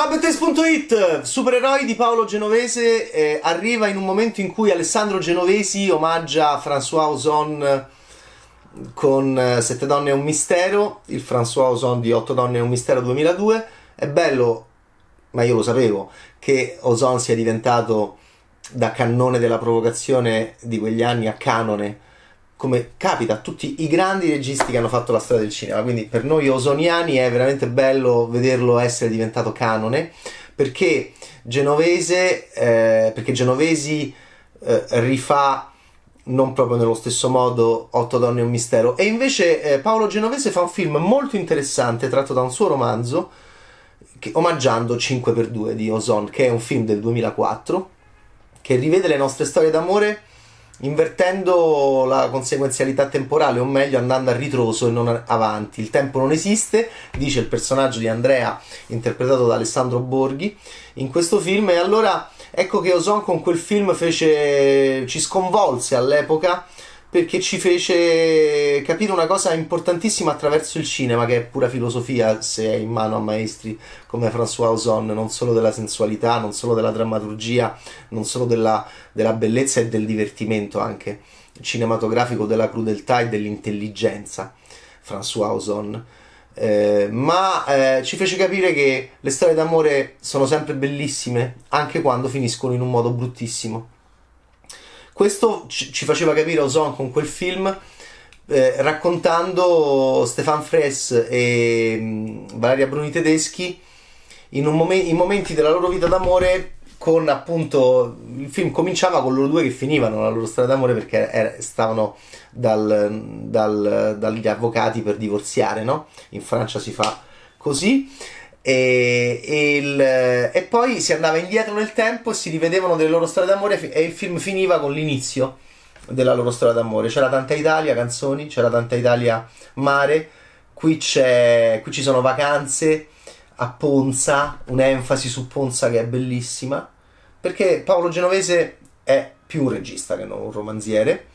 Ciao Bettes.it, supereroi di Paolo Genovese eh, arriva in un momento in cui Alessandro Genovesi omaggia François Ozon con eh, Sette donne e un mistero, il François Ozon di Otto donne e un mistero 2002. È bello, ma io lo sapevo, che Ozon sia diventato da cannone della provocazione di quegli anni a canone come capita a tutti i grandi registi che hanno fatto la storia del cinema. Quindi per noi osoniani è veramente bello vederlo essere diventato canone perché Genovese, eh, perché Genovesi eh, rifà non proprio nello stesso modo Otto donne e un mistero e invece eh, Paolo Genovese fa un film molto interessante tratto da un suo romanzo che, omaggiando 5x2 di Ozon che è un film del 2004 che rivede le nostre storie d'amore invertendo la conseguenzialità temporale, o meglio andando a ritroso e non avanti. Il tempo non esiste, dice il personaggio di Andrea, interpretato da Alessandro Borghi, in questo film, e allora ecco che Ozon con quel film fece, ci sconvolse all'epoca perché ci fece capire una cosa importantissima attraverso il cinema, che è pura filosofia se è in mano a maestri come François Ozon, non solo della sensualità, non solo della drammaturgia, non solo della, della bellezza e del divertimento anche cinematografico, della crudeltà e dell'intelligenza, François Ozon. Eh, ma eh, ci fece capire che le storie d'amore sono sempre bellissime, anche quando finiscono in un modo bruttissimo. Questo ci faceva capire Ozon con quel film eh, raccontando Stefan Fres e mm, Valeria Bruni Tedeschi in, momen- in, momenti della loro vita d'amore con appunto il film cominciava con loro due che finivano la loro storia d'amore perché era, stavano dal, dal, dagli avvocati per divorziare no? in Francia si fa così e, e, il, e, poi si andava indietro nel tempo si rivedevano delle loro storie d'amore e il film finiva con l'inizio della loro storia d'amore. C'era tanta Italia, canzoni, c'era tanta Italia, mare, qui, qui ci sono vacanze a Ponza, un'enfasi su Ponza che è bellissima, perché Paolo Genovese è più un regista che non un romanziere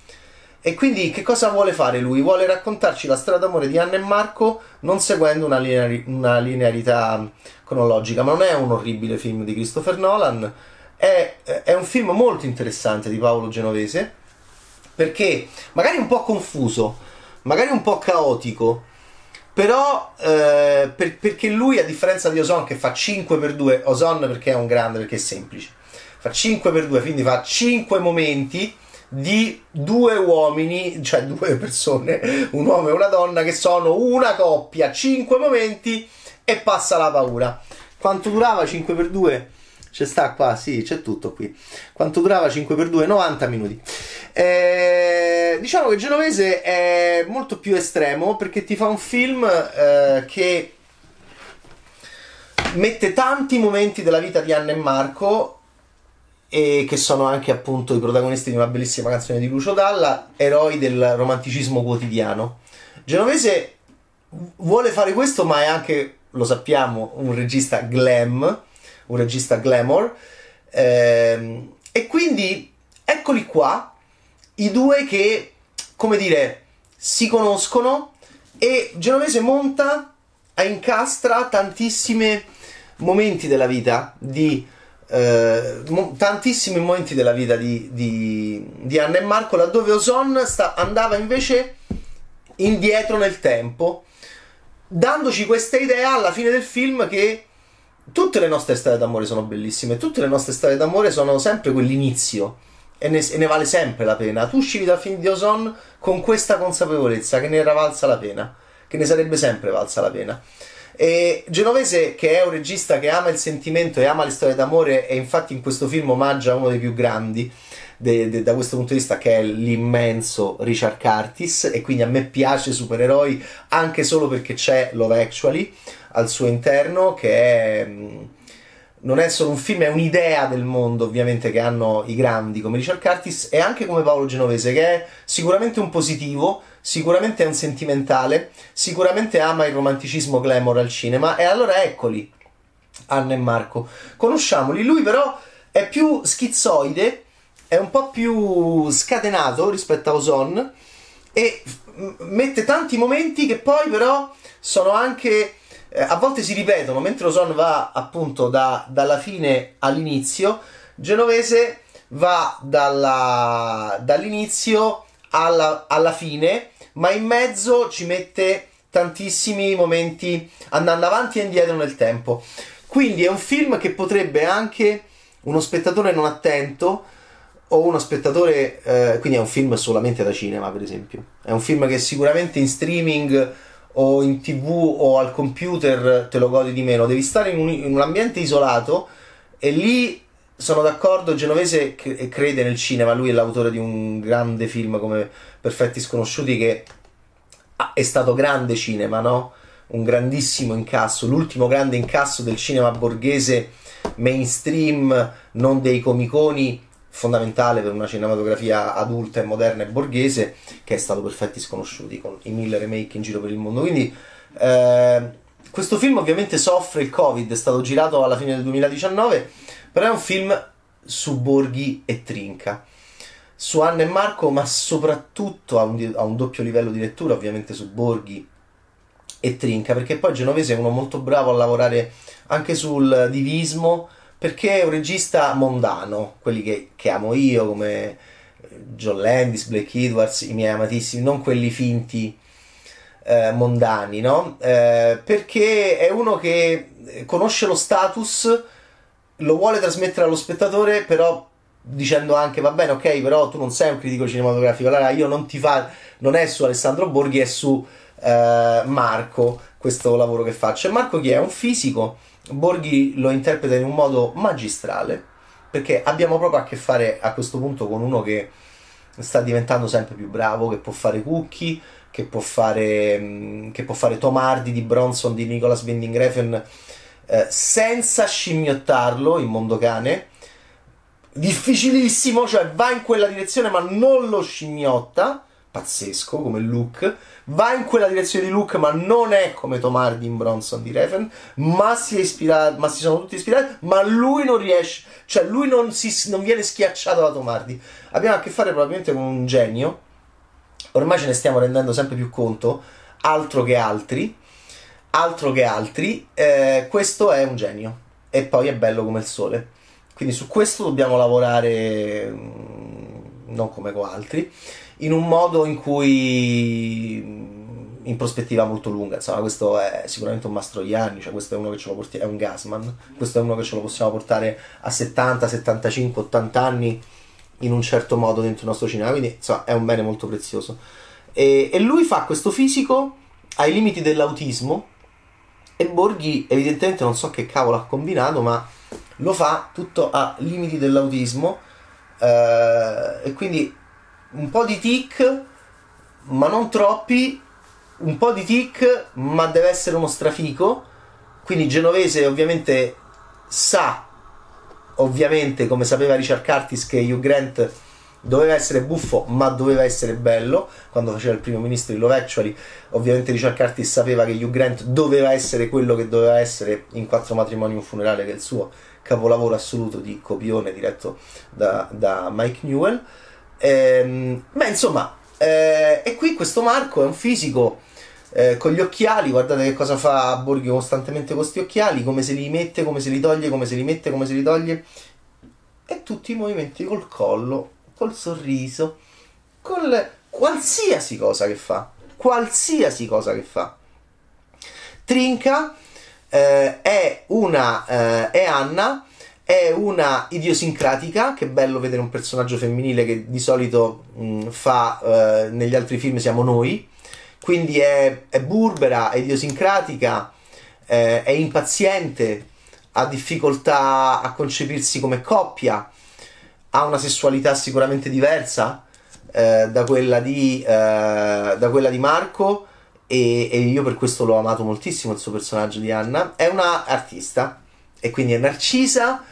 e quindi che cosa vuole fare lui? Vuole raccontarci la storia d'amore di Anna e Marco non seguendo una, lineari- una linearità cronologica, ma non è un orribile film di Christopher Nolan, è, è un film molto interessante di Paolo Genovese, perché magari un po' confuso, magari un po' caotico, però eh, per, perché lui a differenza di Ozon che fa 5x2, Ozon perché è un grande, perché è semplice, fa 5x2, quindi fa 5 momenti di due uomini, cioè due persone, un uomo e una donna che sono una coppia, cinque momenti e passa la paura. Quanto durava 5x2? C'è sta qua, sì, c'è tutto qui. Quanto durava 5x2? 90 minuti. Eh, diciamo che Genovese è molto più estremo perché ti fa un film eh, che mette tanti momenti della vita di Anna e Marco e che sono anche appunto i protagonisti di una bellissima canzone di Lucio Dalla, eroi del romanticismo quotidiano. Genovese vuole fare questo, ma è anche, lo sappiamo, un regista glam, un regista glamour, ehm, e quindi eccoli qua, i due che, come dire, si conoscono e Genovese monta, incastra tantissimi momenti della vita di eh, tantissimi momenti della vita di, di, di, Anna e Marco laddove Ozon sta, andava invece indietro nel tempo dandoci questa idea alla fine del film che tutte le nostre storie d'amore sono bellissime tutte le nostre storie d'amore sono sempre quell'inizio e ne, e ne vale sempre la pena. Tu uscivi dal film di Ozon con questa consapevolezza che ne era valsa la pena che ne sarebbe sempre valsa la pena e Genovese, che è un regista che ama il sentimento e ama le storie d'amore, e infatti in questo film omaggia uno dei più grandi de, de, da questo punto di vista, che è l'immenso Richard Curtis. E quindi a me piace supereroi anche solo perché c'è Love Actually al suo interno, che è mm, non è solo un film, è un'idea del mondo, ovviamente, che hanno i grandi come Richard Curtis e anche come Paolo Genovese, che è sicuramente un positivo, sicuramente è un sentimentale, sicuramente ama il romanticismo glamour al cinema, e allora eccoli, Anna e Marco. Conosciamoli, lui però è più schizzoide, è un po' più scatenato rispetto a Ozon, e mette tanti momenti che poi però sono anche eh, a volte si ripetono, mentre Ozon va appunto da, dalla fine all'inizio, Genovese va dalla, dall'inizio alla, alla fine, ma in mezzo ci mette tantissimi momenti andando avanti e indietro nel tempo. Quindi è un film che potrebbe anche uno spettatore non attento o uno spettatore, eh, quindi è un film solamente da cinema per esempio, è un film che sicuramente in streaming o in tv o al computer te lo godi di meno, devi stare in un, in un ambiente isolato e lì sono d'accordo, Genovese crede nel cinema, lui è l'autore di un grande film come Perfetti Sconosciuti che è stato grande cinema, no? Un grandissimo incasso, l'ultimo grande incasso del cinema borghese mainstream, non dei comiconi, fondamentale per una cinematografia adulta e moderna e borghese, che è stato Perfetti Sconosciuti, con i mille remake in giro per il mondo. Quindi eh, questo film ovviamente soffre il Covid, è stato girato alla fine del 2019, però è un film su Borghi e Trinca su Anna e Marco, ma soprattutto a un, a un, doppio livello di lettura, ovviamente su Borghi e Trinca, perché poi Genovese è uno molto bravo a lavorare anche sul divismo, perché è un regista mondano, quelli che, che amo io, come John Landis, Blake Edwards, i miei amatissimi, non quelli finti eh, mondani, no? Eh, perché è uno che conosce lo status, lo vuole trasmettere allo spettatore, però dicendo anche va bene, ok, però tu non sei un critico cinematografico, allora io non ti fa, non è su Alessandro Borghi, è su eh, Marco questo lavoro che faccio. E Marco chi è? Un fisico, Borghi lo interpreta in un modo magistrale, perché abbiamo proprio a che fare a questo punto con uno che sta diventando sempre più bravo, che può fare Cookie, che può fare, mm, che può fare Tom Hardy di Bronson, di Nicholas Winding Refn, eh, senza scimmiottarlo in mondo cane. Difficilissimo, cioè va in quella direzione ma non lo scimmiotta, pazzesco come look, va in quella direzione di look ma non è come Tomardi in Bronson di Refen, ma si è ispirato, ma si sono tutti ispirati, ma lui non riesce, cioè lui non, si, non viene schiacciato da Tomardi. Abbiamo a che fare probabilmente con un genio, ormai ce ne stiamo rendendo sempre più conto, altro che altri, altro che altri, eh, questo è un genio e poi è bello come il sole. Quindi su questo dobbiamo lavorare, mm, non come con altri, in un modo in cui mm, in prospettiva molto lunga. Insomma, questo è sicuramente un Mastroianni, cioè questo è uno che ce lo portiamo, è un Gasman, questo è uno che ce lo possiamo portare a 70, 75, 80 anni in un certo modo dentro il nostro cinema, quindi insomma è un bene molto prezioso. E, e lui fa questo fisico ai limiti dell'autismo e Borghi evidentemente non so che cavolo ha combinato, ma lo fa tutto a limiti dell'autismo eh, e quindi un po' di tic ma non troppi un po' di tic ma deve essere uno strafico. Quindi Genovese ovviamente sa ovviamente come sapeva Richard Curtis che Hugh Grant doveva essere buffo ma doveva essere bello quando faceva il primo ministro di Love Actually ovviamente Richard Curtis sapeva che Hugh Grant doveva essere quello che doveva essere in Quattro matrimoni un funerale che è il suo capolavoro assoluto di copione diretto da, da Mike Newell. Ehm, beh, insomma, eh, e qui questo Marco è un fisico eh, con gli occhiali, guardate che cosa fa Borghi costantemente con questi occhiali, come se li mette, come se li toglie, come se li mette, come se li toglie. E tutti i movimenti col collo, col sorriso, con qualsiasi cosa che fa, qualsiasi cosa che fa. Trinca eh, è una eh, è Anna è una idiosincratica che bello vedere un personaggio femminile che di solito mh, fa eh, negli altri film siamo noi quindi è, è burbera è idiosincratica eh, è impaziente ha difficoltà a concepirsi come coppia ha una sessualità sicuramente diversa eh, da quella di eh, da quella di Marco e, e, io per questo l'ho amato moltissimo il suo personaggio di Anna, è una artista e quindi è narcisa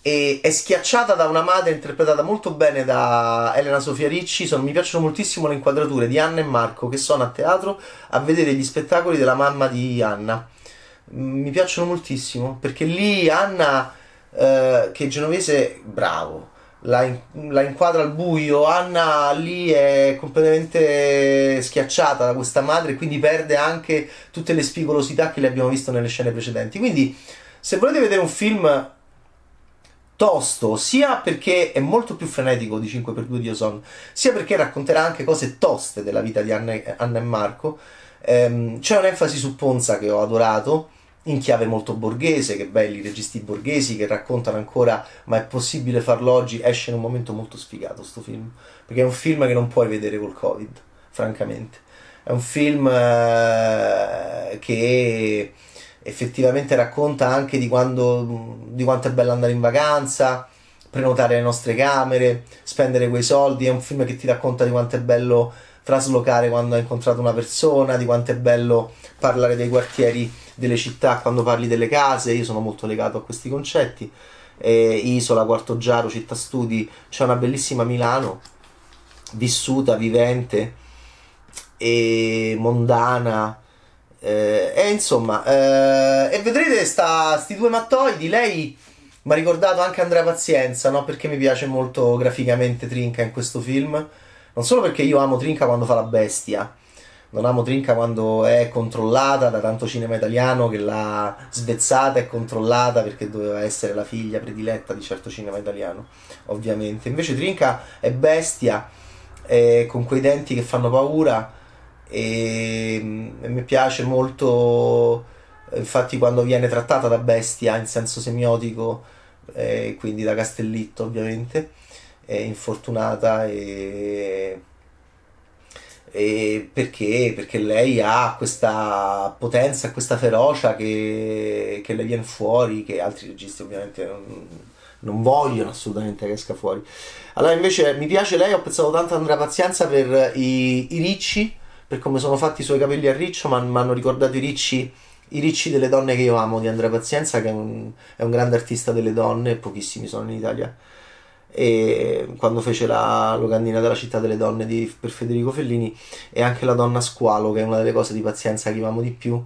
e è schiacciata da una madre interpretata molto bene da Elena Sofia Ricci, sono, mi piacciono moltissimo le inquadrature di Anna e Marco che sono a teatro a vedere gli spettacoli della mamma di Anna. Mi piacciono moltissimo perché lì Anna, eh, che è genovese, bravo, la, in- la inquadra al buio. Anna lì è completamente schiacciata da questa madre quindi perde anche tutte le spigolosità che le abbiamo visto nelle scene precedenti. Quindi, se volete vedere un film tosto, sia perché è molto più frenetico di 5x2 di Ozon, sia perché racconterà anche cose toste della vita di Anna, Anna e Marco. Ehm, c'è un'enfasi su Ponza che ho adorato in chiave molto borghese, che belli registi borghesi che raccontano ancora ma è possibile farlo oggi, esce in un momento molto sfigato sto film, perché è un film che non puoi vedere col Covid, francamente. È un film eh, che effettivamente racconta anche di, quando, di quanto è bello andare in vacanza, prenotare le nostre camere, spendere quei soldi, è un film che ti racconta di quanto è bello traslocare quando hai incontrato una persona, di quanto è bello parlare dei quartieri delle città quando parli delle case, io sono molto legato a questi concetti. Eh, Isola, Quarto Giaro, Città Studi, c'è una bellissima Milano, vissuta, vivente e mondana. Eh, e insomma, eh, e vedrete sta, sti due mattoidi, lei mi ha ricordato anche Andrea Pazienza, no? Perché mi piace molto graficamente Trinca in questo film. Non solo perché io amo Trinca quando fa la bestia, non amo Trinca quando è controllata da tanto cinema italiano che l'ha svezzata e controllata perché doveva essere la figlia prediletta di certo cinema italiano, ovviamente. Invece Trinca è bestia, è con quei denti che fanno paura e, e mi piace molto, infatti quando viene trattata da bestia in senso semiotico, eh, quindi da Castellitto ovviamente, è infortunata e e perché? Perché lei ha questa potenza, questa ferocia che, che le viene fuori, che altri registi ovviamente non, non, vogliono assolutamente che esca fuori. Allora invece mi piace lei, ho pensato tanto a Andrea Pazienza per i, i ricci, per come sono fatti i suoi capelli a riccio, ma mi hanno ricordato i ricci, i ricci delle donne che io amo di Andrea Pazienza, che è un, è un grande artista delle donne, pochissimi sono in Italia e quando fece la locandina della città delle donne di, per Federico Fellini e anche la donna squalo che è una delle cose di pazienza che amo di più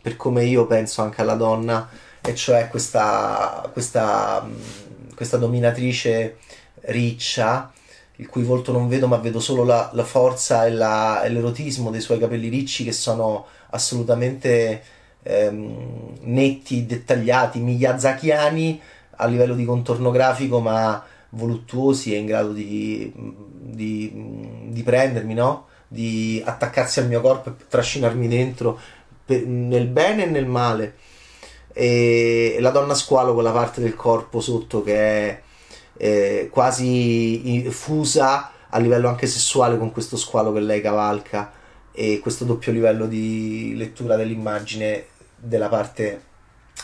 per come io penso anche alla donna e cioè questa, questa, questa dominatrice riccia il cui volto non vedo ma vedo solo la, la forza e, la, e, l'erotismo dei suoi capelli ricci che sono assolutamente ehm, netti, dettagliati, miyazakiani a livello di contorno grafico ma voluttuosi è in grado di, di, di prendermi, no? di attaccarsi al mio corpo e trascinarmi dentro per, nel bene e nel male. E la donna squalo con la parte del corpo sotto che è eh, quasi fusa a livello anche sessuale con questo squalo che lei cavalca e questo doppio livello di lettura dell'immagine della parte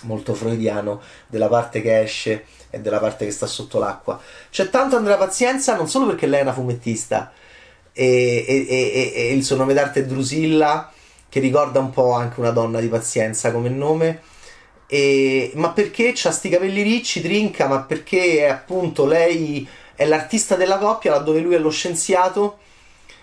molto freudiano della parte che esce e della parte che sta sotto l'acqua. C'è tanto Andrea Pazienza, non solo perché lei è una fumettista e, e, e, e il suo nome d'arte è Drusilla, che ricorda un po' anche una donna di pazienza come nome. E, ma perché ha sti capelli ricci, trinca, ma perché appunto lei è l'artista della coppia, laddove lui è lo scienziato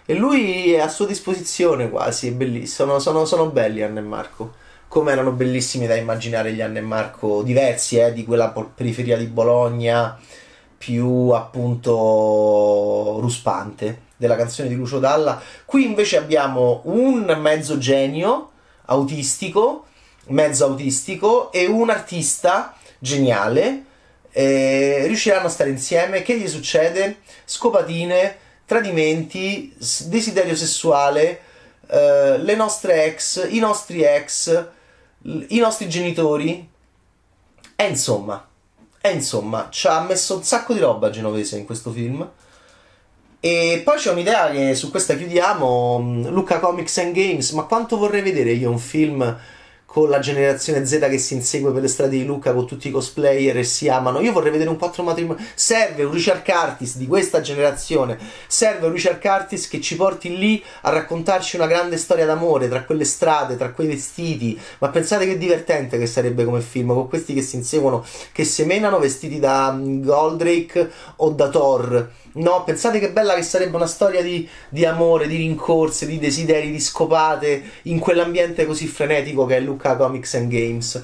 e lui è a sua disposizione quasi, è bellissimo, sono, sono, sono belli Anne e Marco come erano bellissimi da immaginare gli Anne e Marco, diversi eh, di quella periferia di Bologna più appunto ruspante della canzone di Lucio Dalla. Qui invece abbiamo un mezzo genio autistico, mezzo autistico e un artista geniale. Eh, riusciranno a stare insieme. Che gli succede? Scopatine, tradimenti, desiderio sessuale, eh, le nostre ex, i nostri ex i nostri genitori. E insomma, e insomma, ci ha messo un sacco di roba Genovese in questo film. E poi c'è un'idea che su questa chiudiamo, mm, Luca Comics and Games, ma quanto vorrei vedere io un film con la generazione Z che si insegue per le strade di Lucca con tutti i cosplayer e si amano. Io vorrei vedere un quattro matrimonio. Serve un Richard Curtis di questa generazione. Serve un Richard Curtis che ci porti lì a raccontarci una grande storia d'amore tra quelle strade, tra quei vestiti. Ma pensate che divertente che sarebbe come film con questi che si inseguono, che semenano vestiti da Goldrake o da Thor No, pensate che bella che sarebbe una storia di, di, amore, di rincorse, di desideri, di scopate in quell'ambiente così frenetico che è Luca Comics and Games.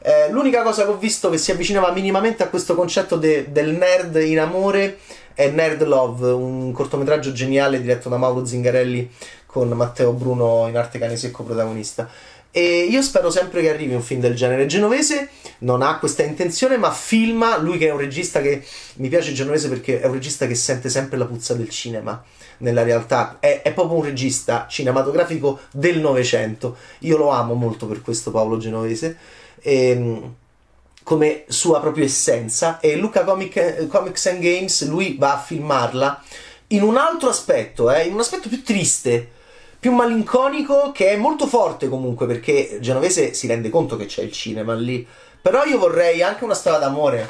Eh, l'unica cosa che ho visto che si avvicinava minimamente a questo concetto de- del nerd in amore è Nerd Love, un cortometraggio geniale diretto da Mauro Zingarelli con Matteo Bruno in arte cane secco protagonista. E io spero sempre che arrivi un film del genere. Genovese non ha questa intenzione, ma filma. Lui che è un regista che mi piace Genovese perché è un regista che sente sempre la puzza del cinema. Nella realtà è, è proprio un regista cinematografico del Novecento. Io lo amo molto per questo, Paolo Genovese. E, ehm, come sua propria essenza. E Luca Comic, Comics and Games, lui va a filmarla in un altro aspetto, eh, in un aspetto più triste più malinconico che è molto forte comunque perché Genovese si rende conto che c'è il cinema lì. Però io vorrei anche una storia d'amore.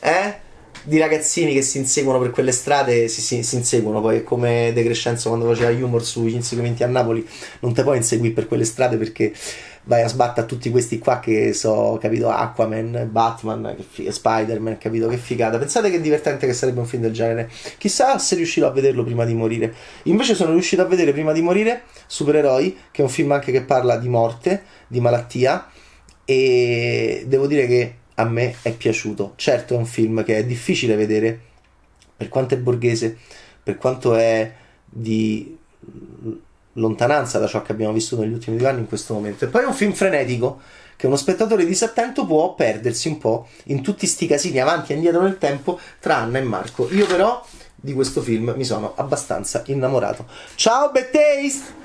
Eh? Di ragazzini che si inseguono per quelle strade, si, si, si inseguono poi come De Crescenzo quando faceva humor sugli inseguimenti a Napoli, non te puoi inseguire per quelle strade perché vai a sbattere tutti questi qua che so, capito, Aquaman, Batman, fi- Spider-Man, capito, che figata. Pensate che divertente che sarebbe un film del genere. Chissà se riuscirò a vederlo prima di morire. Invece sono riuscito a vedere prima di morire Supereroi, che è un film anche che parla di morte, di malattia, e devo dire che a me è piaciuto. Certo è un film che è difficile vedere, per quanto è borghese, per quanto è di lontananza da ciò che abbiamo vissuto negli ultimi due anni in questo momento. E poi è un film frenetico che uno spettatore disattento può perdersi un po' in tutti sti casini avanti e indietro nel tempo tra Anna e Marco. Io però di questo film mi sono abbastanza innamorato. Ciao Bad!